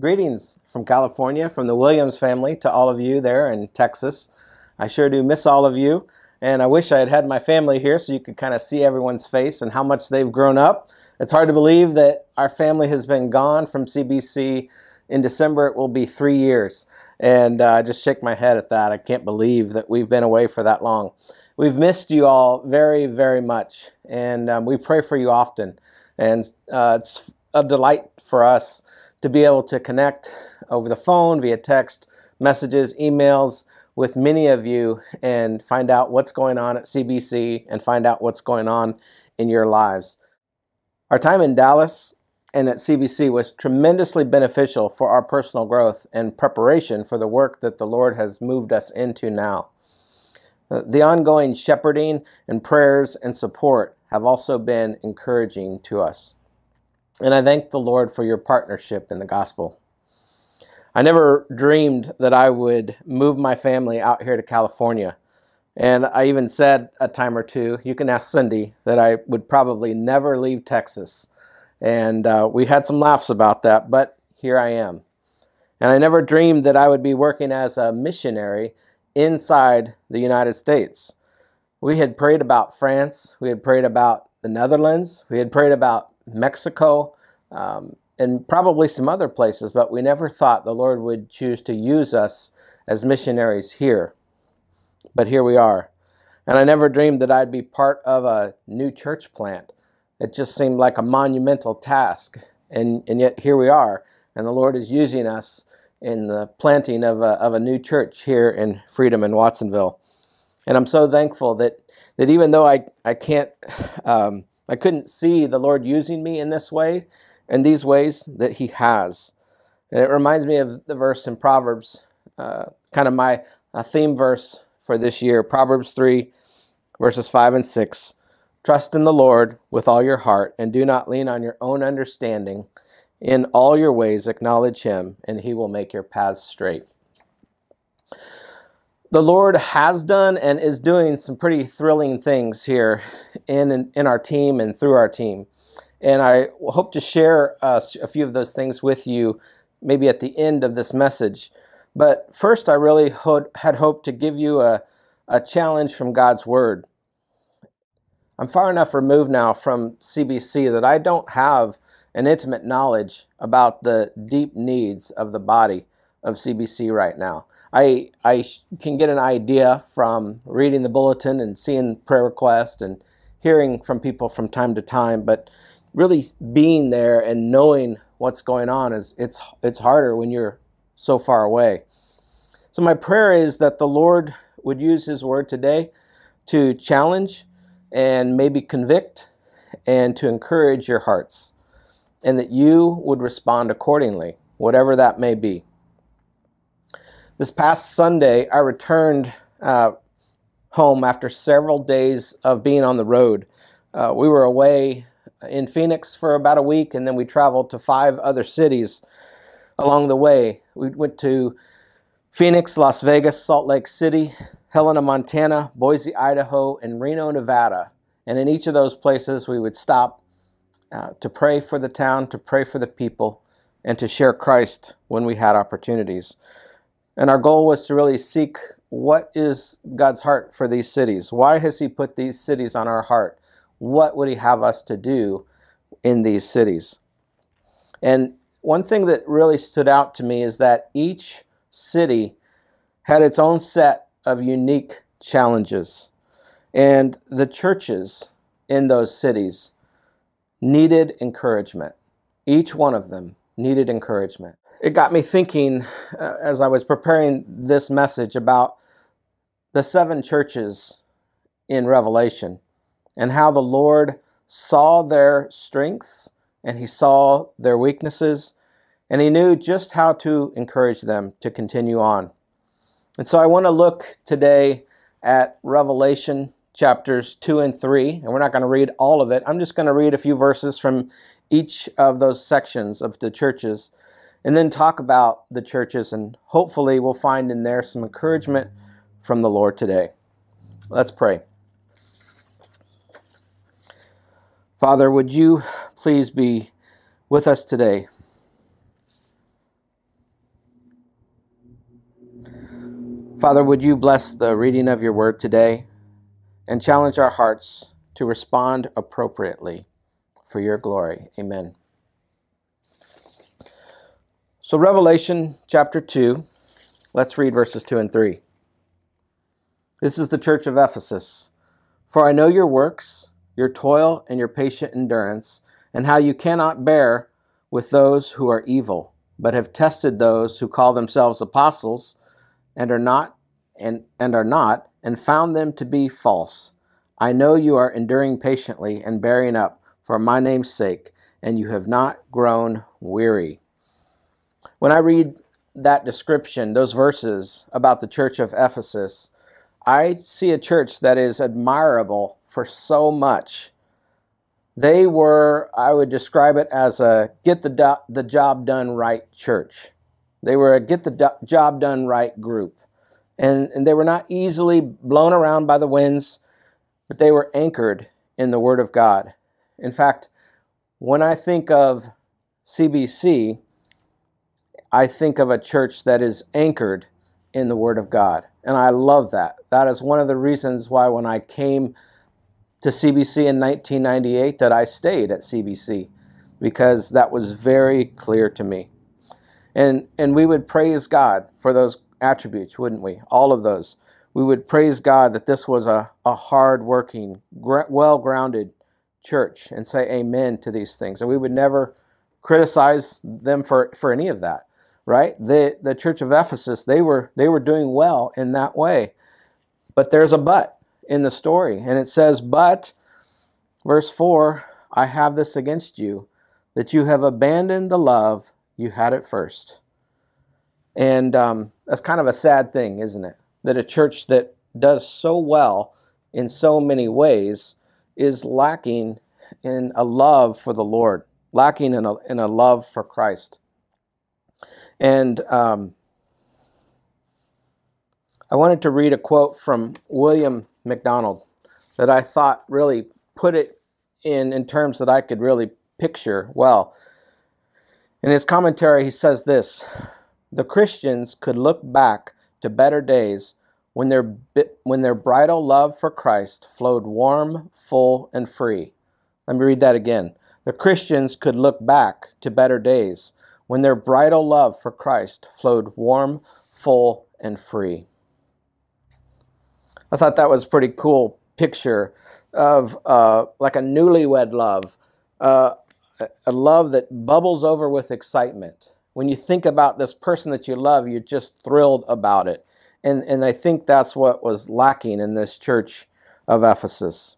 Greetings from California, from the Williams family to all of you there in Texas. I sure do miss all of you, and I wish I had had my family here so you could kind of see everyone's face and how much they've grown up. It's hard to believe that our family has been gone from CBC. In December, it will be three years, and uh, I just shake my head at that. I can't believe that we've been away for that long. We've missed you all very, very much, and um, we pray for you often. And uh, it's a delight for us to be able to connect over the phone, via text, messages, emails with many of you and find out what's going on at CBC and find out what's going on in your lives. Our time in Dallas and at CBC was tremendously beneficial for our personal growth and preparation for the work that the Lord has moved us into now. Uh, the ongoing shepherding and prayers and support have also been encouraging to us. And I thank the Lord for your partnership in the gospel. I never dreamed that I would move my family out here to California. And I even said a time or two, you can ask Cindy, that I would probably never leave Texas. And uh, we had some laughs about that, but here I am. And I never dreamed that I would be working as a missionary inside the United States. We had prayed about France, we had prayed about the Netherlands, we had prayed about Mexico, um, and probably some other places, but we never thought the Lord would choose to use us as missionaries here. But here we are. And I never dreamed that I'd be part of a new church plant. It just seemed like a monumental task. And, and yet here we are. And the Lord is using us in the planting of a, of a new church here in Freedom in Watsonville. And I'm so thankful that, that even though I, I can't um, I couldn't see the Lord using me in this way, in these ways that He has. And it reminds me of the verse in Proverbs, uh, kind of my theme verse for this year Proverbs 3, verses 5 and 6. Trust in the Lord with all your heart, and do not lean on your own understanding. In all your ways, acknowledge Him, and He will make your paths straight the Lord has done and is doing some pretty thrilling things here in, in our team and through our team. And I hope to share uh, a few of those things with you maybe at the end of this message. But first, I really ho- had hoped to give you a, a challenge from God's Word. I'm far enough removed now from CBC that I don't have an intimate knowledge about the deep needs of the body of CBC right now. I I can get an idea from reading the bulletin and seeing prayer requests and hearing from people from time to time, but really being there and knowing what's going on is it's it's harder when you're so far away. So my prayer is that the Lord would use his word today to challenge and maybe convict and to encourage your hearts and that you would respond accordingly, whatever that may be. This past Sunday, I returned uh, home after several days of being on the road. Uh, we were away in Phoenix for about a week, and then we traveled to five other cities along the way. We went to Phoenix, Las Vegas, Salt Lake City, Helena, Montana, Boise, Idaho, and Reno, Nevada. And in each of those places, we would stop uh, to pray for the town, to pray for the people, and to share Christ when we had opportunities. And our goal was to really seek what is God's heart for these cities? Why has He put these cities on our heart? What would He have us to do in these cities? And one thing that really stood out to me is that each city had its own set of unique challenges. And the churches in those cities needed encouragement. Each one of them needed encouragement it got me thinking uh, as I was preparing this message about the seven churches in Revelation and how the Lord saw their strengths and he saw their weaknesses and he knew just how to encourage them to continue on. And so I want to look today at Revelation chapters 2 and 3, and we're not going to read all of it. I'm just going to read a few verses from each of those sections of the churches and then talk about the churches, and hopefully we'll find in there some encouragement from the Lord today. Let's pray. Father, would you please be with us today? Father, would you bless the reading of your word today and challenge our hearts to respond appropriately for your glory. Amen. So, Revelation chapter 2, let's read verses 2 and 3. This is the church of Ephesus. For I know your works, your toil, and your patient endurance, and how you cannot bear with those who are evil, but have tested those who call themselves apostles and are not and, and are not, and found them to be false. I know you are enduring patiently and bearing up for my name's sake, and you have not grown weary. When I read that description, those verses about the church of Ephesus, I see a church that is admirable for so much. They were, I would describe it as a get the, do- the job done right church. They were a get the do- job done right group and, and they were not easily blown around by the winds, but they were anchored in the Word of God. In fact, when I think of CBC, I think of a church that is anchored in the Word of God. And I love that. That is one of the reasons why when I came to CBC in 1998 that I stayed at CBC because that was very clear to me. And and we would praise God for those attributes, wouldn't we? All of those. We would praise God that this was a, a hard working, well grounded church and say amen to these things. And we would never criticize them for, for any of that, right? The, the church of Ephesus, they were, they were doing well in that way. But there's a but in the story. And it says, But, verse 4, I have this against you, that you have abandoned the love you had at first. And um, that's kind of a sad thing, isn't it? That a church that does so well in so many ways is lacking in a love for the Lord, lacking in a, in a love for Christ. And um, I wanted to read a quote from William MacDonald that I thought really put it in, in terms that I could really picture well. In his commentary, he says this the Christians could look back to better days when their, when their bridal love for Christ flowed warm, full, and free. Let me read that again. The Christians could look back to better days when their bridal love for Christ flowed warm, full, and free. I thought that was a pretty cool picture of uh, like a newlywed love, uh, a love that bubbles over with excitement when you think about this person that you love, you're just thrilled about it. And, and I think that's what was lacking in this church of Ephesus.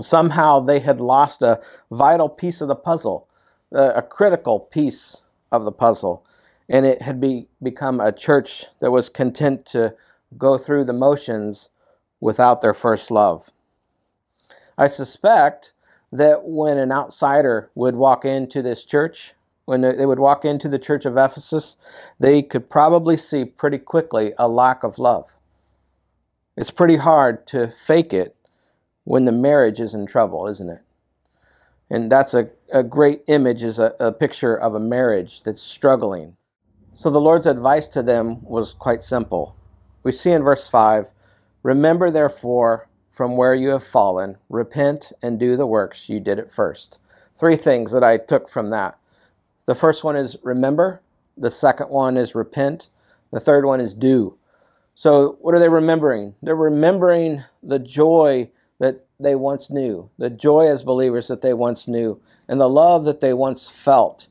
Somehow they had lost a vital piece of the puzzle, a critical piece of the puzzle. And it had be, become a church that was content to go through the motions without their first love. I suspect that when an outsider would walk into this church, when they would walk into the church of Ephesus, they could probably see pretty quickly a lack of love. It's pretty hard to fake it when the marriage is in trouble, isn't it? And that's a, a great image, is a, a picture of a marriage that's struggling. So the Lord's advice to them was quite simple. We see in verse 5 Remember, therefore, from where you have fallen, repent and do the works you did at first. Three things that I took from that. The first one is remember, the second one is repent, the third one is do. So, what are they remembering? They're remembering the joy that they once knew, the joy as believers that they once knew, and the love that they once felt.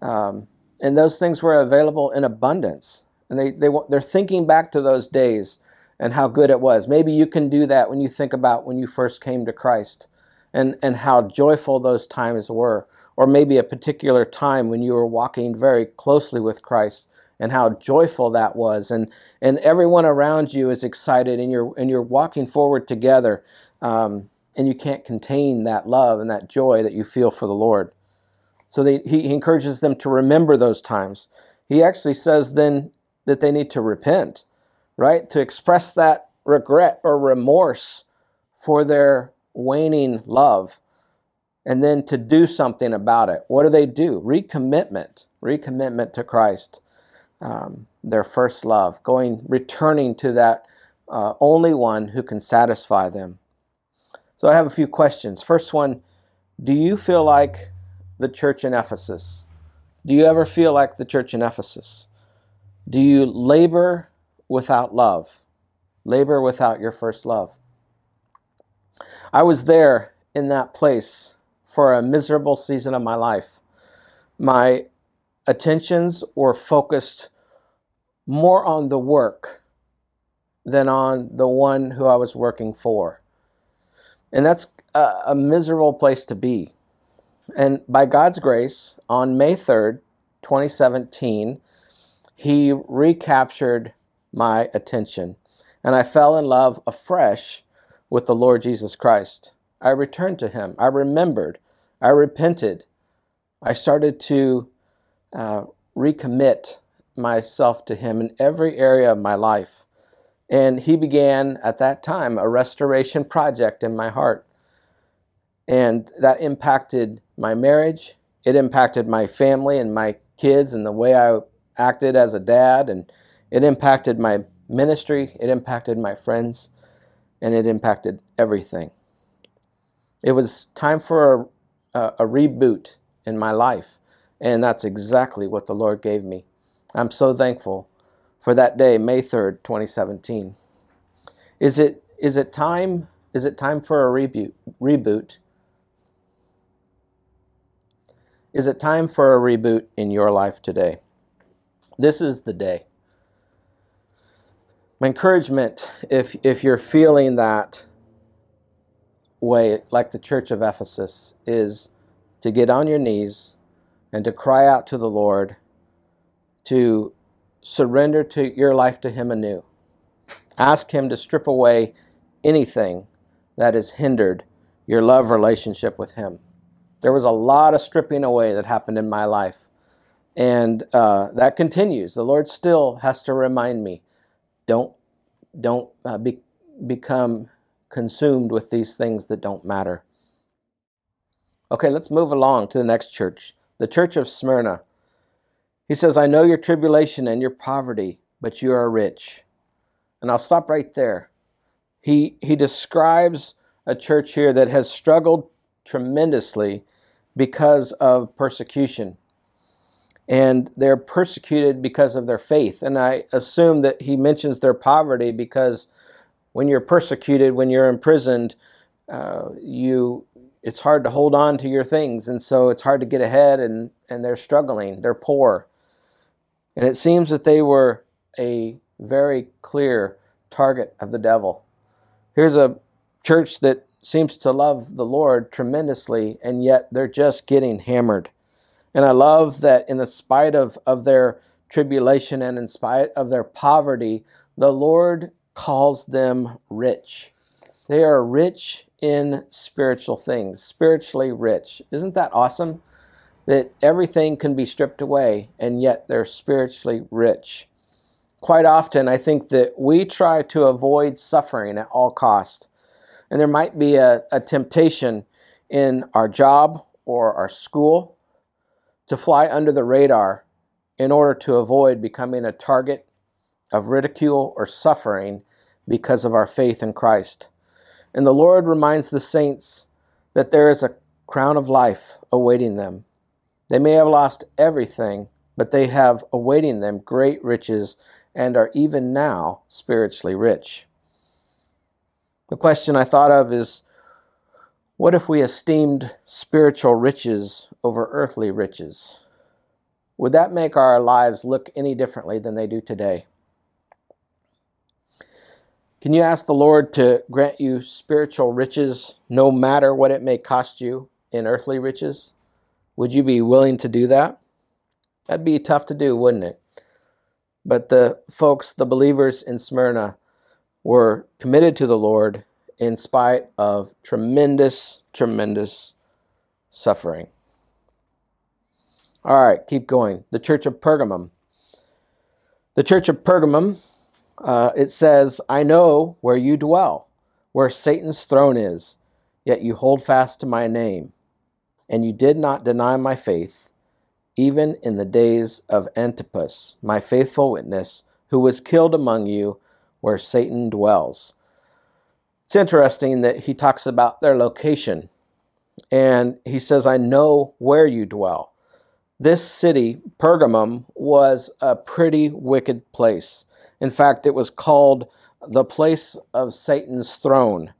Um, and those things were available in abundance. And they, they, they're thinking back to those days and how good it was. Maybe you can do that when you think about when you first came to Christ and, and how joyful those times were or maybe a particular time when you were walking very closely with Christ and how joyful that was. And and everyone around you is excited and you're and you're walking forward together um, and you can't contain that love and that joy that you feel for the Lord. So they, he, he encourages them to remember those times. He actually says then that they need to repent right? To express that regret or remorse for their waning love and then to do something about it. What do they do? Recommitment, recommitment to Christ. um, their first love, going, returning to that uh, only one who can satisfy them. So I have a few questions. First one Do you feel like the church in Ephesus? Do you ever feel like the church in Ephesus? Do you labor without love? Labor without your first love? I was there in that place for a miserable season of my life. My attentions were focused more on the work than on the one who I was working for. And that's a, a miserable place to be. And by God's grace, on May 3rd, 2017, He recaptured my attention. And I fell in love afresh with the Lord Jesus Christ. I returned to Him. I remembered. I repented. I started to uh, recommit myself to Him in every area of my life. And He began at that time a restoration project in my heart. And that impacted my marriage, it impacted my family and my kids and the way I acted as a dad, and it impacted my ministry, it impacted my friends, and it impacted everything. It was time for a, a, a reboot in my life, and that's exactly what the Lord gave me. I'm so thankful for that day, May 3rd, 2017. Is it is it time is it time for a reboot reboot? Is it time for a reboot in your life today? This is the day. My encouragement, if, if you're feeling that way, like the church of Ephesus, is to get on your knees and to cry out to the Lord, to surrender to your life to Him anew. Ask Him to strip away anything that has hindered your love relationship with Him. There was a lot of stripping away that happened in my life. And uh, that continues. The Lord still has to remind me don't don't uh, be, become consumed with these things that don't matter. Okay, let's move along to the next church, the church of Smyrna. He says, I know your tribulation and your poverty, but you are rich. And I'll stop right there. He, he describes a church here that has struggled tremendously because of persecution and they're persecuted because of their faith. And I assume that he mentions their poverty because when you're persecuted, when you're imprisoned, uh, you it's hard to hold on to your things, and so it's hard to get ahead, and and they're struggling, they're poor, and it seems that they were a very clear target of the devil. Here's a church that seems to love the Lord tremendously, and yet they're just getting hammered. And I love that in the spite of, of their tribulation and in spite of their poverty, the Lord calls them rich. They are rich in spiritual things, spiritually rich. Isn't that awesome? That everything can be stripped away and yet they're spiritually rich. Quite often, I think that we try to avoid suffering at all cost. And there might be a, a temptation in our job or our school to fly under the radar in order to avoid becoming a target of ridicule or suffering because of our faith in Christ. And the Lord reminds the saints that there is a crown of life awaiting them. They may have lost everything, but they have awaiting them great riches and are even now spiritually rich. The question I thought of is what if we esteemed spiritual riches over earthly riches? Would that make our lives look any differently than they do today? Can you ask the Lord to grant you spiritual riches no matter what it may cost you in earthly riches? Would you be willing to do that? That'd be tough to do, wouldn't it? But the folks, the believers in Smyrna, were committed to the Lord in spite of tremendous, tremendous suffering. All right, keep going. The Church of Pergamum. The Church of Pergamum, uh, it says, I know where you dwell, where Satan's throne is, yet you hold fast to my name, and you did not deny my faith, even in the days of Antipas, my faithful witness, who was killed among you where Satan dwells. It's interesting that he talks about their location. And he says, I know where you dwell. This city, Pergamum, was a pretty wicked place. In fact, it was called the place of Satan's throne.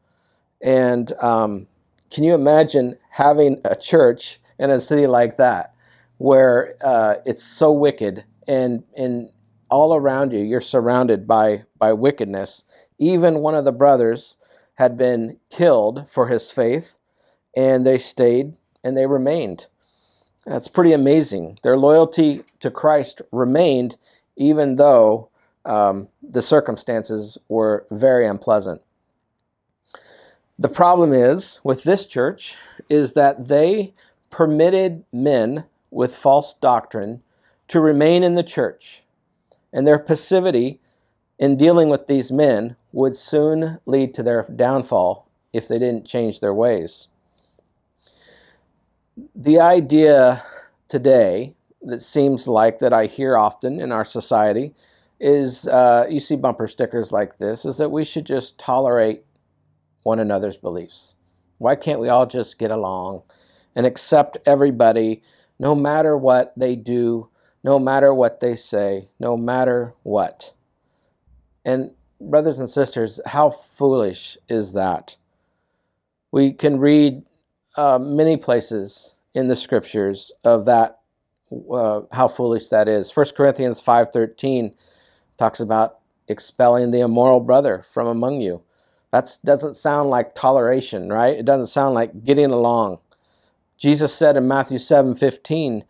And um, can you imagine having a church in a city like that where uh, it's so wicked and, and all around you you're surrounded by, by wickedness? Even one of the brothers had been killed for his faith, and they stayed and they remained. That's pretty amazing. Their loyalty to Christ remained even though um, the circumstances were very unpleasant. The problem is with this church is that they permitted men with false doctrine to remain in the church, and their passivity in dealing with these men would soon lead to their downfall if they didn't change their ways. The idea today that seems like that I hear often in our society is uh, you see bumper stickers like this is that we should just tolerate one another's beliefs. Why can't we all just get along and accept everybody no matter what they do, no matter what they say, no matter what? And, brothers and sisters, how foolish is that? We can read uh, many places in the scriptures of that, uh, how foolish that is. 1 Corinthians 5.13 talks about expelling the immoral brother from among you. That doesn't sound like toleration, right? It doesn't sound like getting along. Jesus said in Matthew 7:15,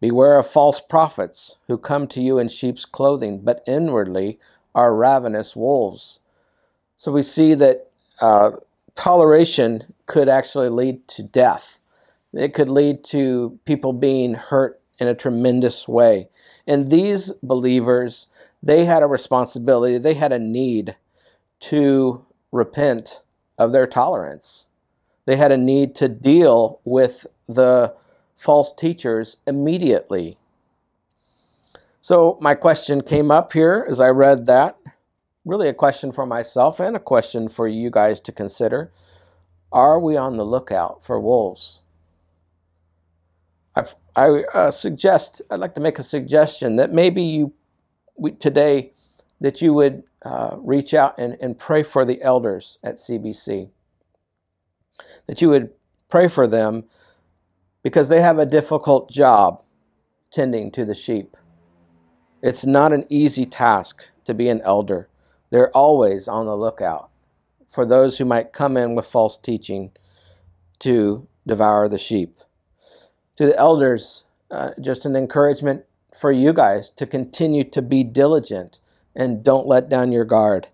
"Beware of false prophets who come to you in sheep's clothing, but inwardly are ravenous wolves." So we see that uh, toleration could actually lead to death. It could lead to people being hurt in a tremendous way. And these believers, they had a responsibility, they had a need to repent of their tolerance. They had a need to deal with the false teachers immediately. So, my question came up here as I read that. Really, a question for myself and a question for you guys to consider. Are we on the lookout for wolves? I, I uh, suggest, I'd like to make a suggestion that maybe you we, today that you would uh, reach out and, and pray for the elders at CBC. That you would pray for them because they have a difficult job tending to the sheep. It's not an easy task to be an elder. They're always on the lookout for those who might come in with false teaching to devour the sheep. To the elders, uh, just an encouragement for you guys to continue to be diligent and don't let down your guard.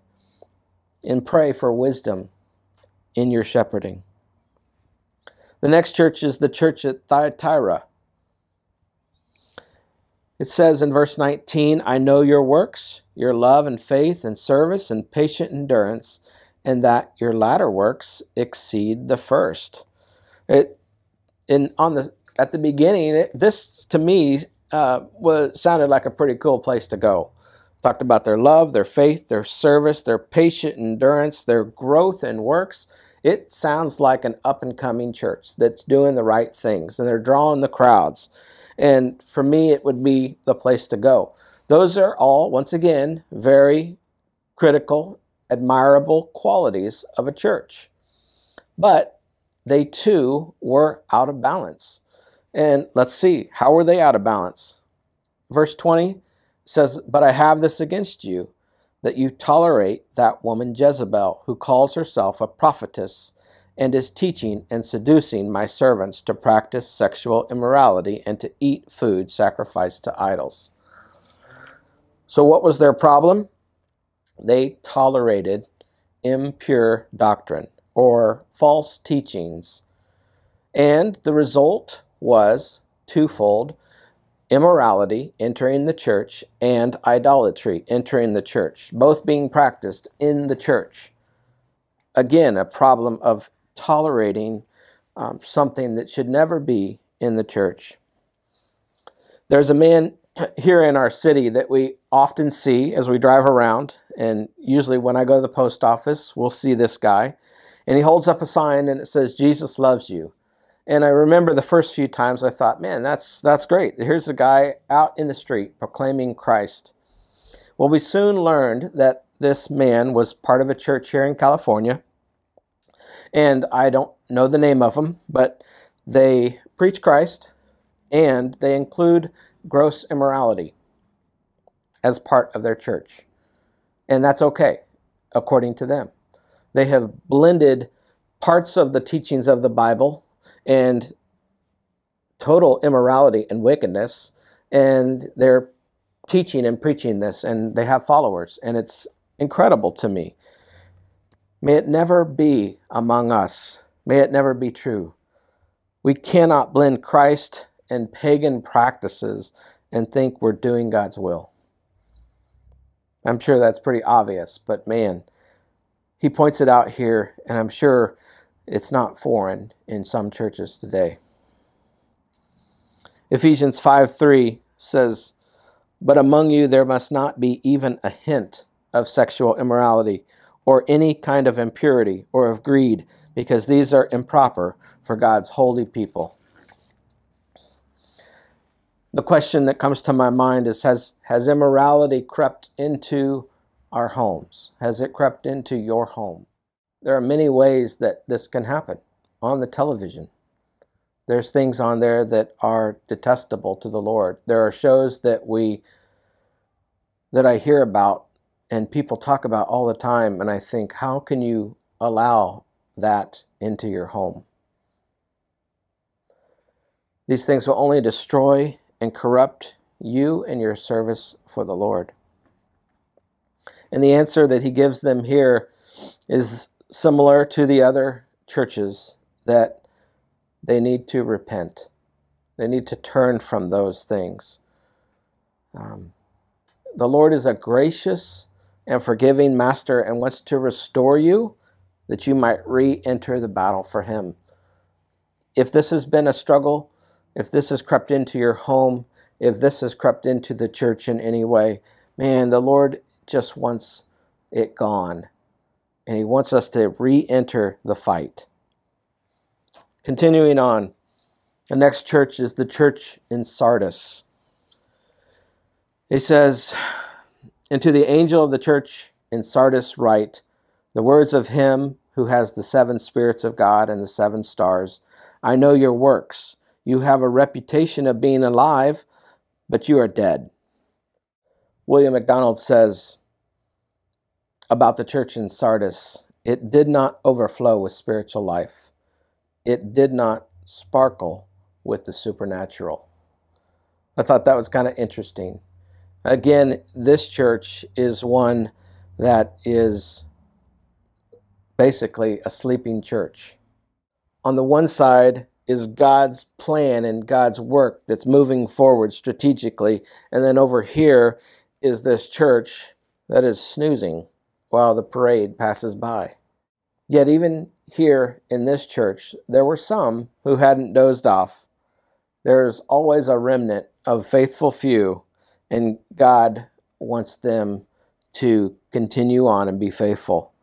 And pray for wisdom in your shepherding. The next church is the church at Thyatira. It says in verse 19, I know your works, your love and faith and service and patient endurance, and that your latter works exceed the first. It, in, on the, at the beginning, it, this to me uh, was, sounded like a pretty cool place to go. Talked about their love, their faith, their service, their patient endurance, their growth in works. It sounds like an up and coming church that's doing the right things and they're drawing the crowds. And for me, it would be the place to go. Those are all, once again, very critical, admirable qualities of a church. But they too were out of balance. And let's see, how were they out of balance? Verse 20 says, But I have this against you, that you tolerate that woman Jezebel, who calls herself a prophetess and is teaching and seducing my servants to practice sexual immorality and to eat food sacrificed to idols. So, what was their problem? They tolerated impure doctrine or false teachings. And the result was twofold immorality entering the church and idolatry entering the church, both being practiced in the church. Again, a problem of tolerating um, something that should never be in the church. There's a man here in our city that we often see as we drive around, and usually when I go to the post office, we'll see this guy, and he holds up a sign and it says, Jesus loves you. And I remember the first few times I thought, man, that's that's great. Here's a guy out in the street proclaiming Christ. Well, we soon learned that this man was part of a church here in California. And I don't know the name of them, but they preach Christ and they include gross immorality as part of their church. And that's okay, according to them. They have blended parts of the teachings of the Bible and total immorality and wickedness, and they're teaching and preaching this, and they have followers, and it's incredible to me. May it never be among us. May it never be true. We cannot blend Christ and pagan practices and think we're doing God's will. I'm sure that's pretty obvious, but man, he points it out here, and I'm sure it's not foreign in some churches today. Ephesians 5 3 says, But among you there must not be even a hint of sexual immorality, or any kind of impurity, or of greed, because these are improper for God's holy people. The question that comes to my mind is Has, has immorality crept into our homes? Has it crept into your home? There are many ways that this can happen on the television. There's things on there that are detestable to the Lord. There are shows that we that I hear about and people talk about all the time and I think how can you allow that into your home? These things will only destroy and corrupt you and your service for the Lord. And the answer that he gives them here is similar to the other churches that they need to repent. They need to turn from those things. Um, the Lord is a gracious and forgiving master and wants to restore you that you might re enter the battle for Him. If this has been a struggle, if this has crept into your home, if this has crept into the church in any way, man, the Lord just wants it gone and he wants us to re enter the fight. Continuing on, the next church is the church in Sardis. He says, And to the angel of the church in Sardis write, the words of him who has the seven spirits of God and the seven stars. I know your works. You have a reputation of being alive, but you are dead. William MacDonald says, about the church in Sardis. It did not overflow with spiritual life. It did not sparkle with the supernatural. I thought that was kind of interesting. Again, this church is one that is basically a sleeping church. On the one side is God's plan and God's work that's moving forward strategically, and then over here is this church that is snoozing while the parade passes by. Yet, even here in this church, there were some who hadn't dozed off. There's always a remnant of faithful few, and God wants them to continue on and be faithful.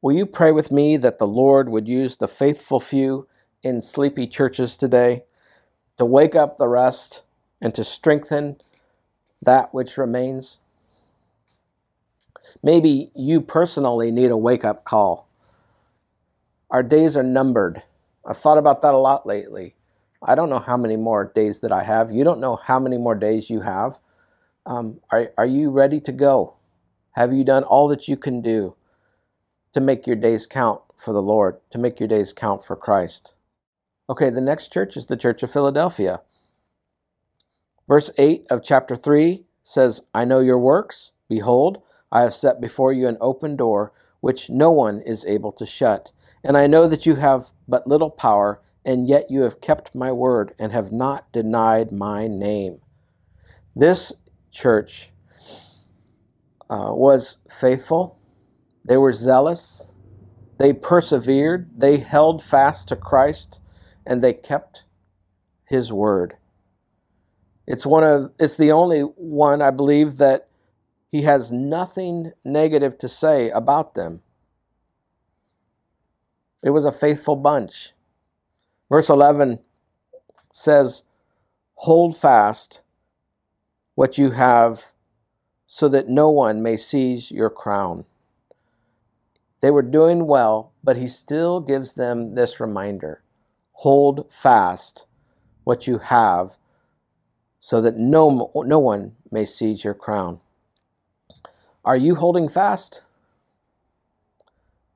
Will you pray with me that the Lord would use the faithful few in sleepy churches today? To wake up the rest and to strengthen that which remains. Maybe you personally need a wake up call. Our days are numbered. I've thought about that a lot lately. I don't know how many more days that I have. You don't know how many more days you have. Um, are, are you ready to go? Have you done all that you can do to make your days count for the Lord, to make your days count for Christ? Okay, the next church is the Church of Philadelphia. Verse 8 of chapter 3 says, I know your works. Behold, I have set before you an open door, which no one is able to shut. And I know that you have but little power, and yet you have kept my word and have not denied my name. This church uh, was faithful, they were zealous, They persevered, they held fast to Christ, and they kept his word. It's one of it's the only one I believe that he has nothing negative to say about them. It was a faithful bunch. Verse 11 says, Hold fast what you have so that no one may seize your crown. They were doing well, but he still gives them this reminder hold fast what you have so that no, no one may seize your crown. Are you holding fast?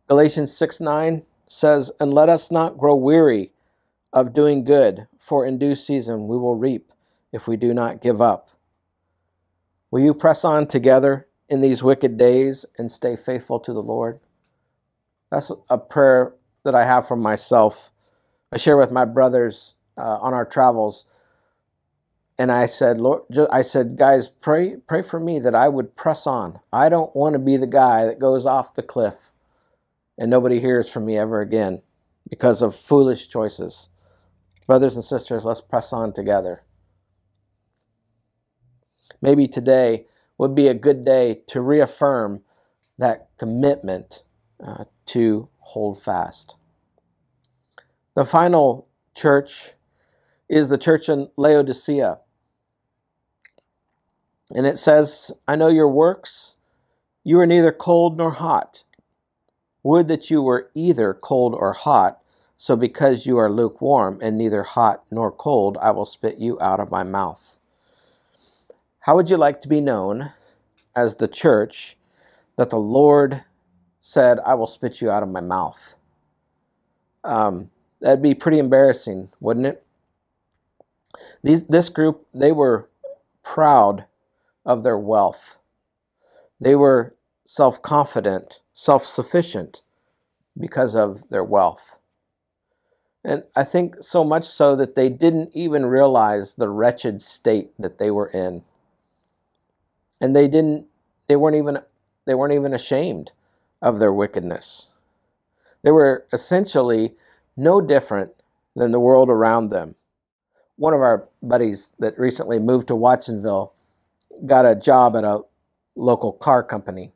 Galatians 6 9 says, And let us not grow weary of doing good, for in due season we will reap if we do not give up. Will you press on together in these wicked days and stay faithful to the Lord? That's a prayer that I have for myself. I share with my brothers uh, on our travels. And I said, Lord, I said, guys, pray, pray for me that I would press on. I don't want to be the guy that goes off the cliff and nobody hears from me ever again because of foolish choices. Brothers and sisters, let's press on together. Maybe today would be a good day to reaffirm that commitment uh, to hold fast. The final church is the church in Laodicea. And it says, I know your works. You are neither cold nor hot. Would that you were either cold or hot. So because you are lukewarm and neither hot nor cold, I will spit you out of my mouth. How would you like to be known as the church that the Lord said, I will spit you out of my mouth. Um, that'd be pretty embarrassing, wouldn't it? These, this group, they were proud of their wealth. They were self confident, self sufficient because of their wealth. And I think so much so that they didn't even realize the wretched state that they were in. And they didn't they weren't even they weren't even ashamed of their wickedness. They were essentially no different than the world around them. One of our buddies that recently moved to Watsonville got a job at a local car company.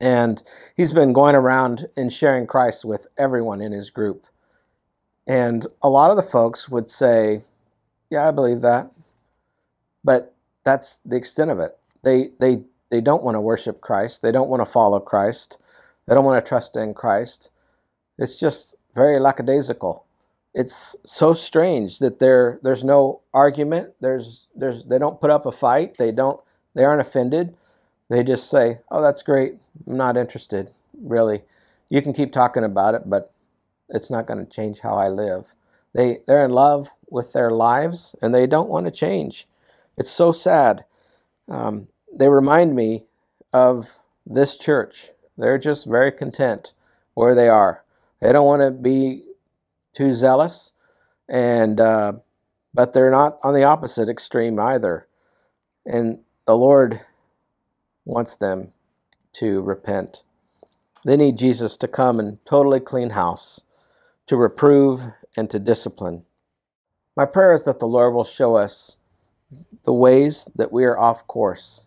And he's been going around and sharing Christ with everyone in his group. And a lot of the folks would say, Yeah, I believe that. But that's the extent of it. They, they they don't want to worship Christ. They don't want to follow Christ. They don't want to trust in Christ. It's just very lackadaisical. It's so strange that there there's no argument. There's there's they don't put up a fight. They don't they aren't offended. They just say, "Oh, that's great. I'm not interested, really. You can keep talking about it, but it's not going to change how I live." They they're in love with their lives and they don't want to change. It's so sad. Um, they remind me of this church. They're just very content where they are. They don't want to be too zealous, and uh, but they're not on the opposite extreme either. And the Lord wants them to repent. They need Jesus to come and totally clean house, to reprove and to discipline. My prayer is that the Lord will show us the ways that we are off course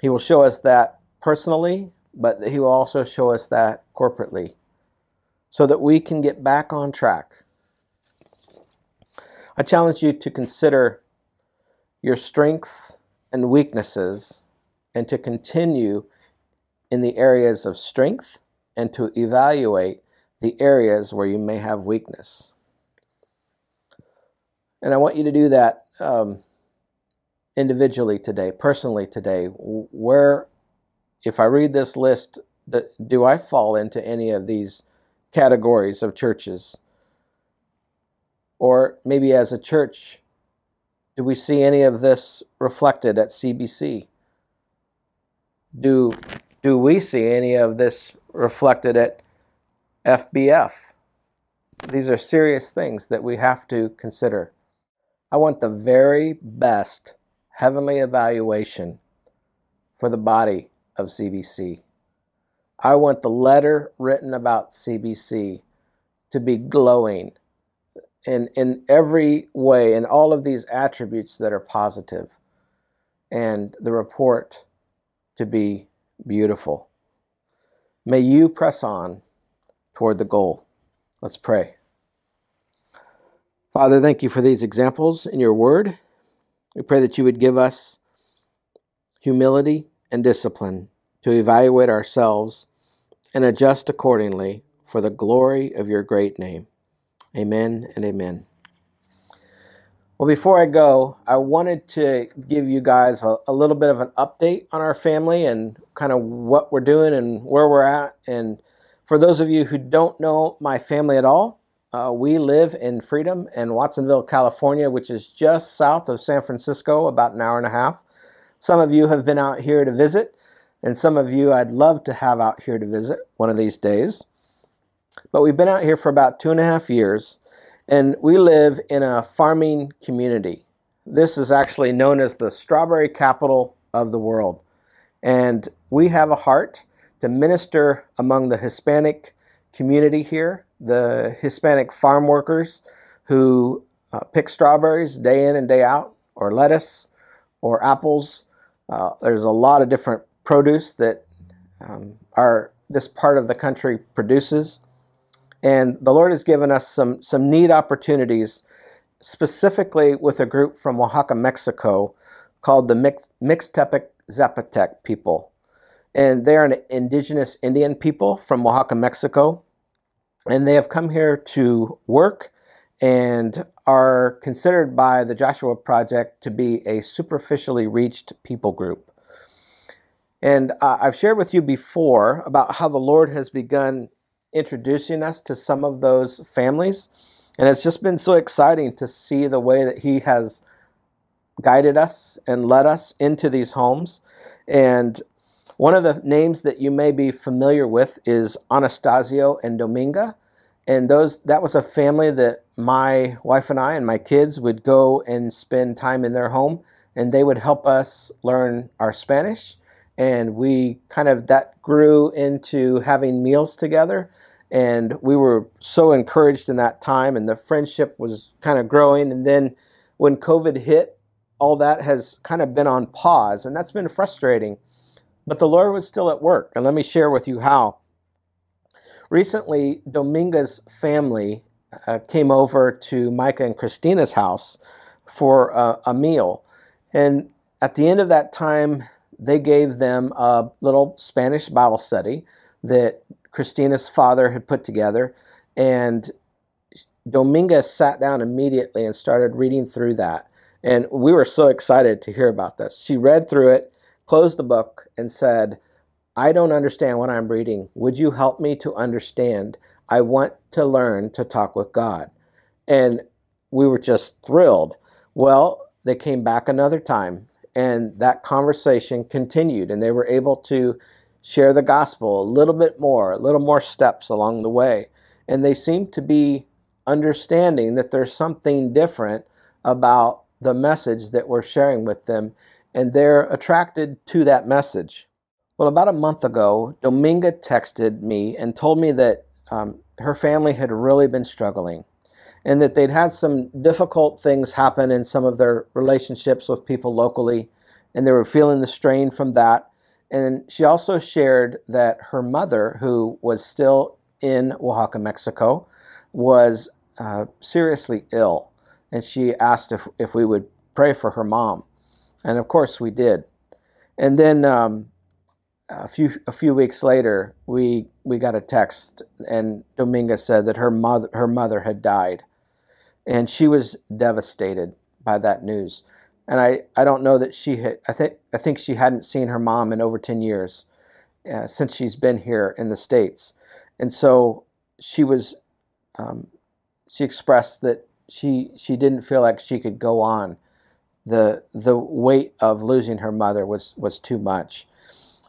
he will show us that personally, but He will also show us that corporately so that we can get back on track. I challenge you to consider your strengths and weaknesses and to continue in the areas of strength and to evaluate the areas where you may have weakness. And I want you to do that um, individually today, personally today, where, if I read this list, do I fall into any of these categories of churches? Or maybe as a church, do we see any of this reflected at CBC? Do, do we see any of this reflected at FBF? These are serious things that we have to consider. I want the very best heavenly evaluation for the body of CBC. I want the letter written about CBC to be glowing in, in every way, in all of these attributes that are positive, and the report to be beautiful. May you press on toward the goal. Let's pray. Father, thank you for these examples in your word. We pray that you would give us humility and discipline to evaluate ourselves and adjust accordingly for the glory of your great name. Amen and amen. Well, before I go, I wanted to give you guys a, a, little bit of an update on our family and kind of what we're doing and where we're at. And for those of you who don't know my family at all, uh, we live in Freedom in Watsonville, California, which is just south of San Francisco, about an hour and a half. Some of you have been out here to visit, and some of you I'd love to have out here to visit one of these days. But we've been out here for about two and a half years, and we live in a farming community. This is actually known as the strawberry capital of the world. And we have a heart to minister among the Hispanic community here, the Hispanic farm workers who uh, pick strawberries day in and day out, or lettuce, or apples, uh, there's a lot of different produce that um, are this part of the country produces. And the Lord has given us some, some neat opportunities, specifically with a group from Oaxaca, Mexico, called the Mix, Mixtepec Zapotec people. And they're an indigenous Indian people from Oaxaca, Mexico. And they have come here to work and are considered by the Joshua Project to be a superficially reached people group. And uh, I've shared with you before about how the Lord has begun introducing us to some of those families. And it's just been so exciting to see the way that He has guided us and led us into these homes. And one of the names that you may be familiar with is Anastasio and Dominga and those that was a family that my wife and I and my kids would go and spend time in their home and they would help us learn our Spanish. And we kind of that grew into having meals together. And we were so encouraged in that time and the friendship was kind of growing. And then when covid hit all that has kind of been on pause and that's been frustrating. But the lord was still at work. And let me share with you how Recently, Dominga's family uh, came over to Micah and Christina's house for a, a meal. And at the end of that time, they gave them a little Spanish Bible study that Christina's father had put together. And Dominga sat down immediately and started reading through that. And we were so excited to hear about this. She read through it, closed the book, and said, I don't understand what I'm reading. Would you help me to understand? I want to learn to talk with God. And we were just thrilled. Well, they came back another time, and that conversation continued, and they were able to share the gospel a little bit more, a little more steps along the way. And they seemed to be understanding that there's something different about the message that we're sharing with them, and they're attracted to that message. Well, about a month ago, Dominga texted me and told me that um, her family had really been struggling and that they'd had some difficult things happen in some of their relationships with people locally, and they were feeling the strain from that. And she also shared that her mother, who was still in Oaxaca, Mexico, was uh, seriously ill. And she asked if, if we would pray for her mom. And of course we did. And then um, a few a few weeks later, we we got a text, and Dominga said that her mother her mother had died, and she was devastated by that news. And I, I don't know that she had I think I think she hadn't seen her mom in over ten years, uh, since she's been here in the states, and so she was, um, she expressed that she she didn't feel like she could go on. The the weight of losing her mother was was too much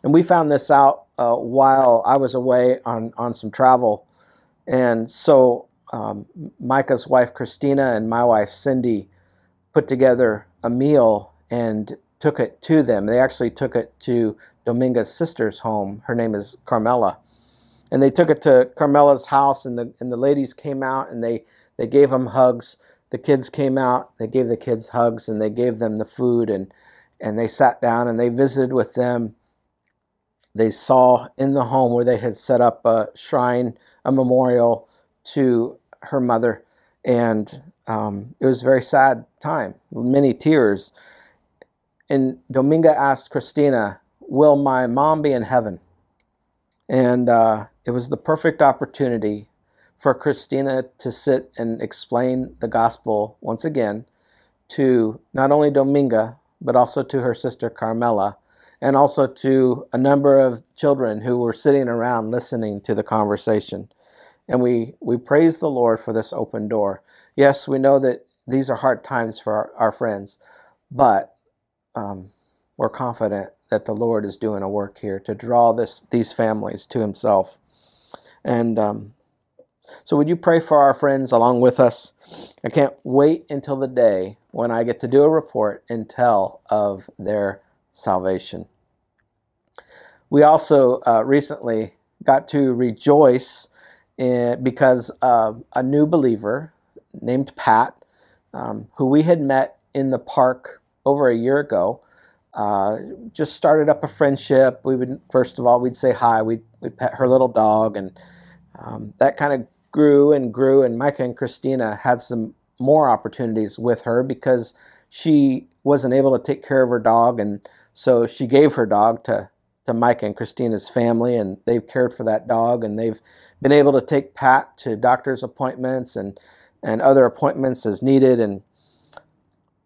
and we found this out uh, while I was away on, on some travel. And so um, Micah's wife, Christina, and my wife, Cindy, put together a meal. And took it to them. They actually took it to Dominga's sister's home. Her name is Carmela. And they took it to Carmela's house, and the, and the ladies came out and they, they gave them hugs. The kids came out, they gave the kids hugs, and they gave them the food, and, and they sat down and they visited with them. They saw in the home where they had set up a shrine, a memorial to her mother, and um, it was a very sad time, many tears. And Dominga asked Christina, Will my mom be in heaven? And uh, it was the perfect opportunity for Christina to sit and explain the gospel once again to not only Dominga, but also to her sister Carmela, and also to a number of children who were sitting around listening to the conversation. And we, we praise the Lord for this open door. Yes, we know that these are hard times for our, our friends, but um, we're confident that the Lord is doing a work here to draw this these families to Himself. And um, so, would you pray for our friends along with us? I can't wait until the day when I get to do a report and tell of their salvation. We also uh, recently got to rejoice in, because a new believer named Pat, um, who we had met in the park over a year ago. Uh, just started up a friendship. We would first of all we'd say hi. We'd, we'd pet her little dog, and um, that kind of grew and grew. And Micah and Christina had some more opportunities with her because she wasn't able to take care of her dog, and so she gave her dog to to Micah and Christina's family, and they've cared for that dog, and they've been able to take Pat to doctor's appointments and and other appointments as needed. And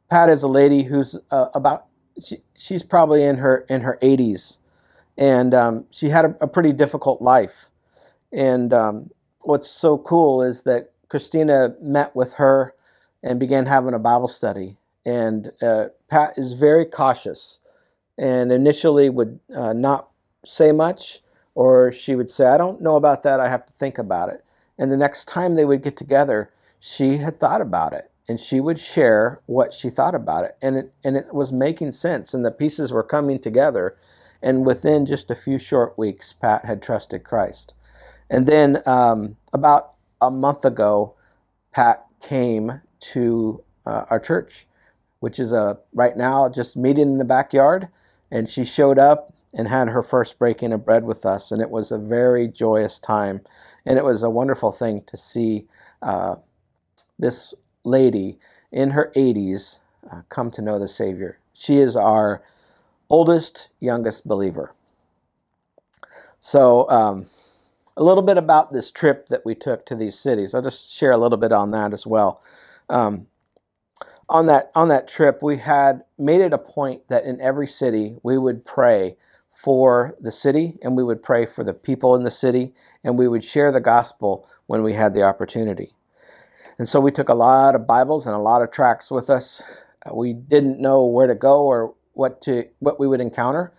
Pat is a lady who's uh, about she, she's probably in her in her 80s, and um, she had a, a, pretty difficult life. And um, what's so cool is that Christina met with her and began having a Bible study. And uh, Pat is very cautious, and initially would uh, not say much, or she would say, "I don't know about that. I have to think about it." And the next time they would get together, she had thought about it and she would share what she thought about it and it and it was making sense and the pieces were coming together and within just a few short weeks pat had trusted christ and then um, about a month ago pat came to uh, our church which is a right now just meeting in the backyard and she showed up and had her first breaking of bread with us and it was a very joyous time and it was a wonderful thing to see uh, this lady in her 80s uh, come to know the Savior. She is our oldest, youngest believer. So, um, a little bit about this trip that we took to these cities. I'll just share a little bit on that as well. Um, on that on that trip, we had made it a point that in every city we would pray for the city and we would pray for the people in the city and we would share the gospel when we had the opportunity. And so we took a lot of Bibles and a lot of tracts with us. Uh, we didn't know where to go or what to what we would encounter.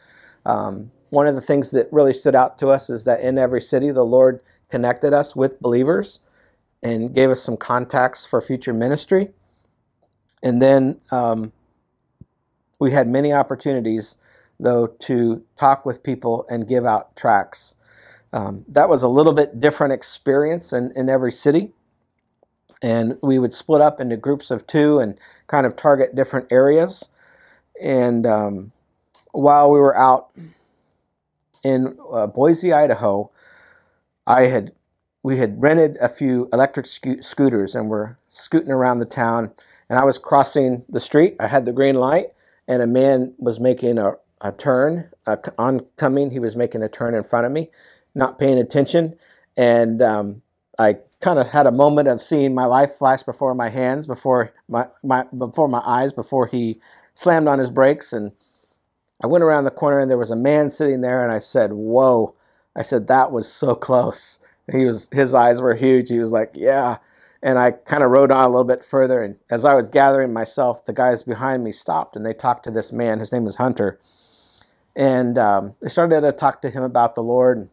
Um, one of the things that really stood out to us is that in every city, the Lord connected us with believers and gave us some contacts for future ministry. And then um, we had many opportunities, though, to talk with people and give out tracts. Um, that was a little bit different experience in, in every city and we would split up into groups of two and kind of target different areas. And um, while we were out in uh, Boise, Idaho, I had we had rented a few electric sco- scooters and were scooting around the town. And I was crossing the street. I had the green light, and a man was making a, a turn, uh, oncoming. He was making a turn in front of me, not paying attention, and um, I kind of had a moment of seeing my life flash before my hands, before my, my before my eyes, before he slammed on his brakes. And I went around the corner and there was a man sitting there, and I said, "Whoa!" I said that was so close. He was his eyes were huge. He was like, "Yeah." And I kind of rode on a little bit further, and as I was gathering myself, the guys behind me stopped and they talked to this man. His name was Hunter, and um, they started to talk to him about the Lord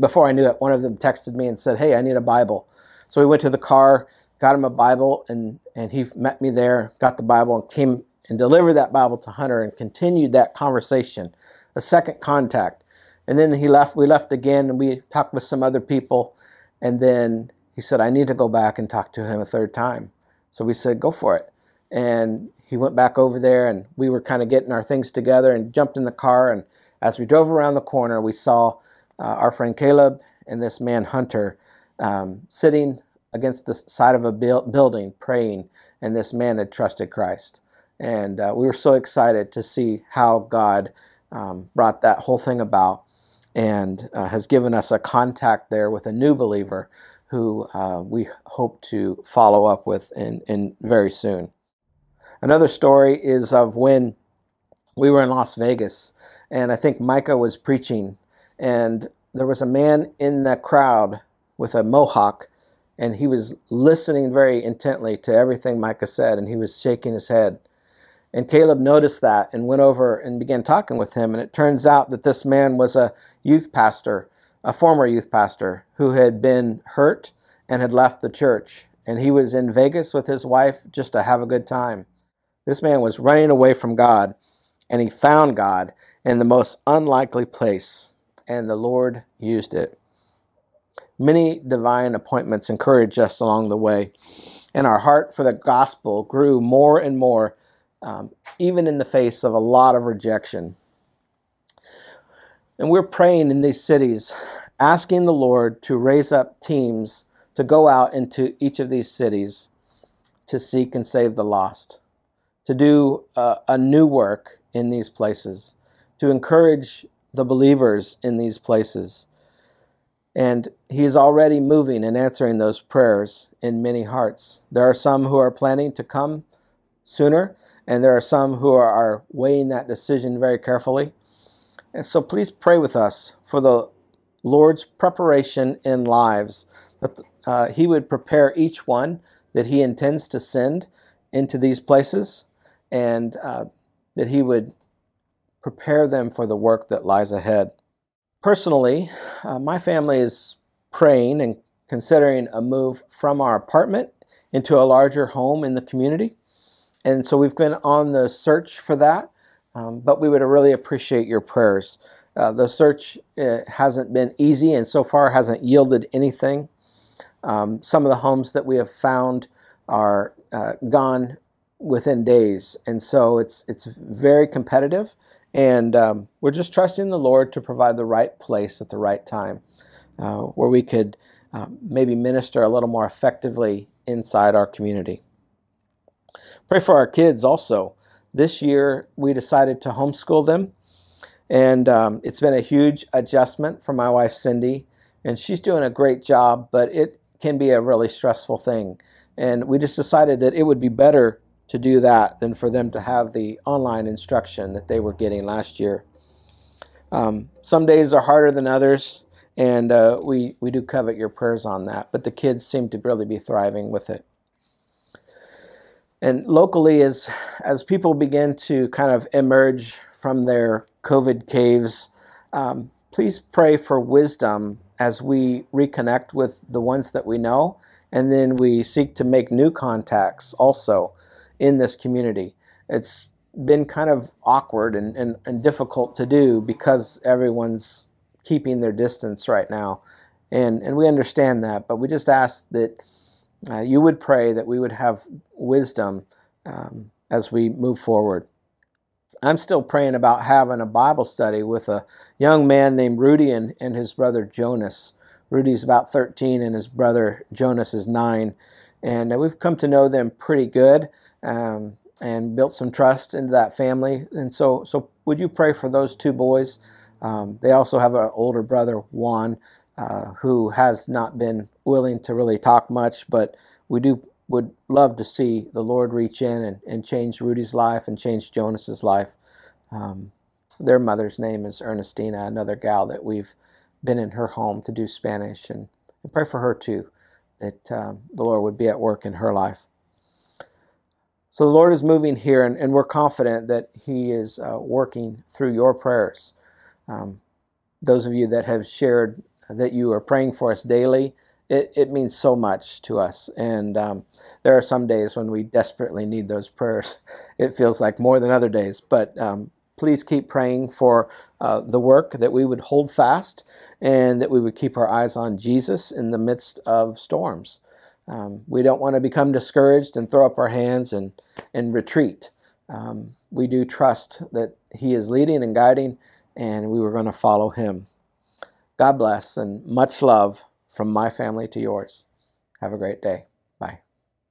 before I knew it, one of them texted me and said, Hey, I need a Bible. So we went to the car, got him a Bible, and, and he met me there, got the Bible, and came and delivered that Bible to Hunter and continued that conversation, a second contact. And then he left. We left again, and we talked with some other people. And then he said, "I need to go back and talk to him a third time." So we said, "Go for it." And he went back over there, and we were kind of getting our things together, and jumped in the car. And as we drove around the corner, we saw uh, our friend Caleb and this man Hunter um, sitting against the side of a building praying, and this man had trusted Christ. And uh, we were so excited to see how God um, brought that whole thing about and uh, has given us a contact there with a new believer who uh, we hope to follow up with in, in very soon. Another story is of when we were in Las Vegas, and I think Micah was preaching, and there was a man in the crowd with a mohawk and he was listening very intently to everything Micah said, and he was shaking his head. And Caleb noticed that and went over and began talking with him. And it turns out that this man was a youth pastor, a former youth pastor, who had been hurt and had left the church. And he was in Vegas with his wife just to have a good time. This man was running away from God, and he found God in the most unlikely place, and the Lord used it. Many divine appointments encouraged us along the way, and our heart for the gospel grew more and more, um, even in the face of a lot of rejection. And we're praying in these cities, asking the Lord to raise up teams to go out into each of these cities to seek and save the lost, to do uh, a new work in these places, to encourage the believers in these places and he is already moving and answering those prayers in many hearts. There are some who are planning to come sooner, and there are some who are, weighing that decision very carefully. And so please pray with us for the Lord's preparation in lives, that uh, He would prepare each one that He intends to send into these places, and uh, that He would prepare them for the work that lies ahead. Personally, uh, my family is praying and considering a move from our apartment into a larger home in the community. And so we've been on the search for that, um, but we would really appreciate your prayers. Uh, the search uh, hasn't been easy and so far hasn't yielded anything. Um, some of the homes that we have found are uh, gone within days, and so it's it's very competitive. And um, we're just trusting the Lord to provide the right place at the right time uh, where we could uh, maybe minister a little more effectively inside our community. Pray for our kids also. This year we decided to homeschool them, and um, it's been a huge adjustment for my wife Cindy, and she's doing a great job, but it can be a really stressful thing. And we just decided that it would be better to do that than for them to have the online instruction that they were getting last year. Um, some days are harder than others, and uh, we, we do covet your prayers on that, but the kids seem to really be thriving with it. And locally, as, as people begin to kind of emerge from their COVID caves, um, please pray for wisdom as we reconnect with the ones that we know, and then we seek to make new contacts also in this community. It's been kind of awkward and, and, and difficult to do because everyone's keeping their distance right now. And, and we understand that, but we just ask that uh, you would pray that we would have wisdom um, as we move forward. I'm still praying about having a Bible study with a young man named Rudy and, and his brother Jonas. Rudy's about 13 and his brother Jonas is 9. And uh, we've come to know them pretty good um, and built some trust into that family. And so, so would you pray for those two boys? Um, they also have an older brother, Juan, uh, who has not been willing to really talk much, but we do would love to see the Lord reach in and, and change Rudy's life and change Jonas's life. Um, their mother's name is Ernestina, another gal that we've been in her home to do Spanish, and, and pray for her too, that um, the Lord would be at work in her life. So the Lord is moving here, and, and we're confident that He is uh, working through your prayers. Um, those of you that have shared that you are praying for us daily it, it means so much to us. And um, there are some days when we desperately need those prayers. It feels like more than other days. But um, please keep praying for uh, the work that we would hold fast and that we would keep our eyes on Jesus in the midst of storms. Um, we don't want to become discouraged and throw up our hands and, and retreat. Um, we do trust that He is leading and guiding, and we were going to follow Him. God bless and much love from my family to yours. Have a great day.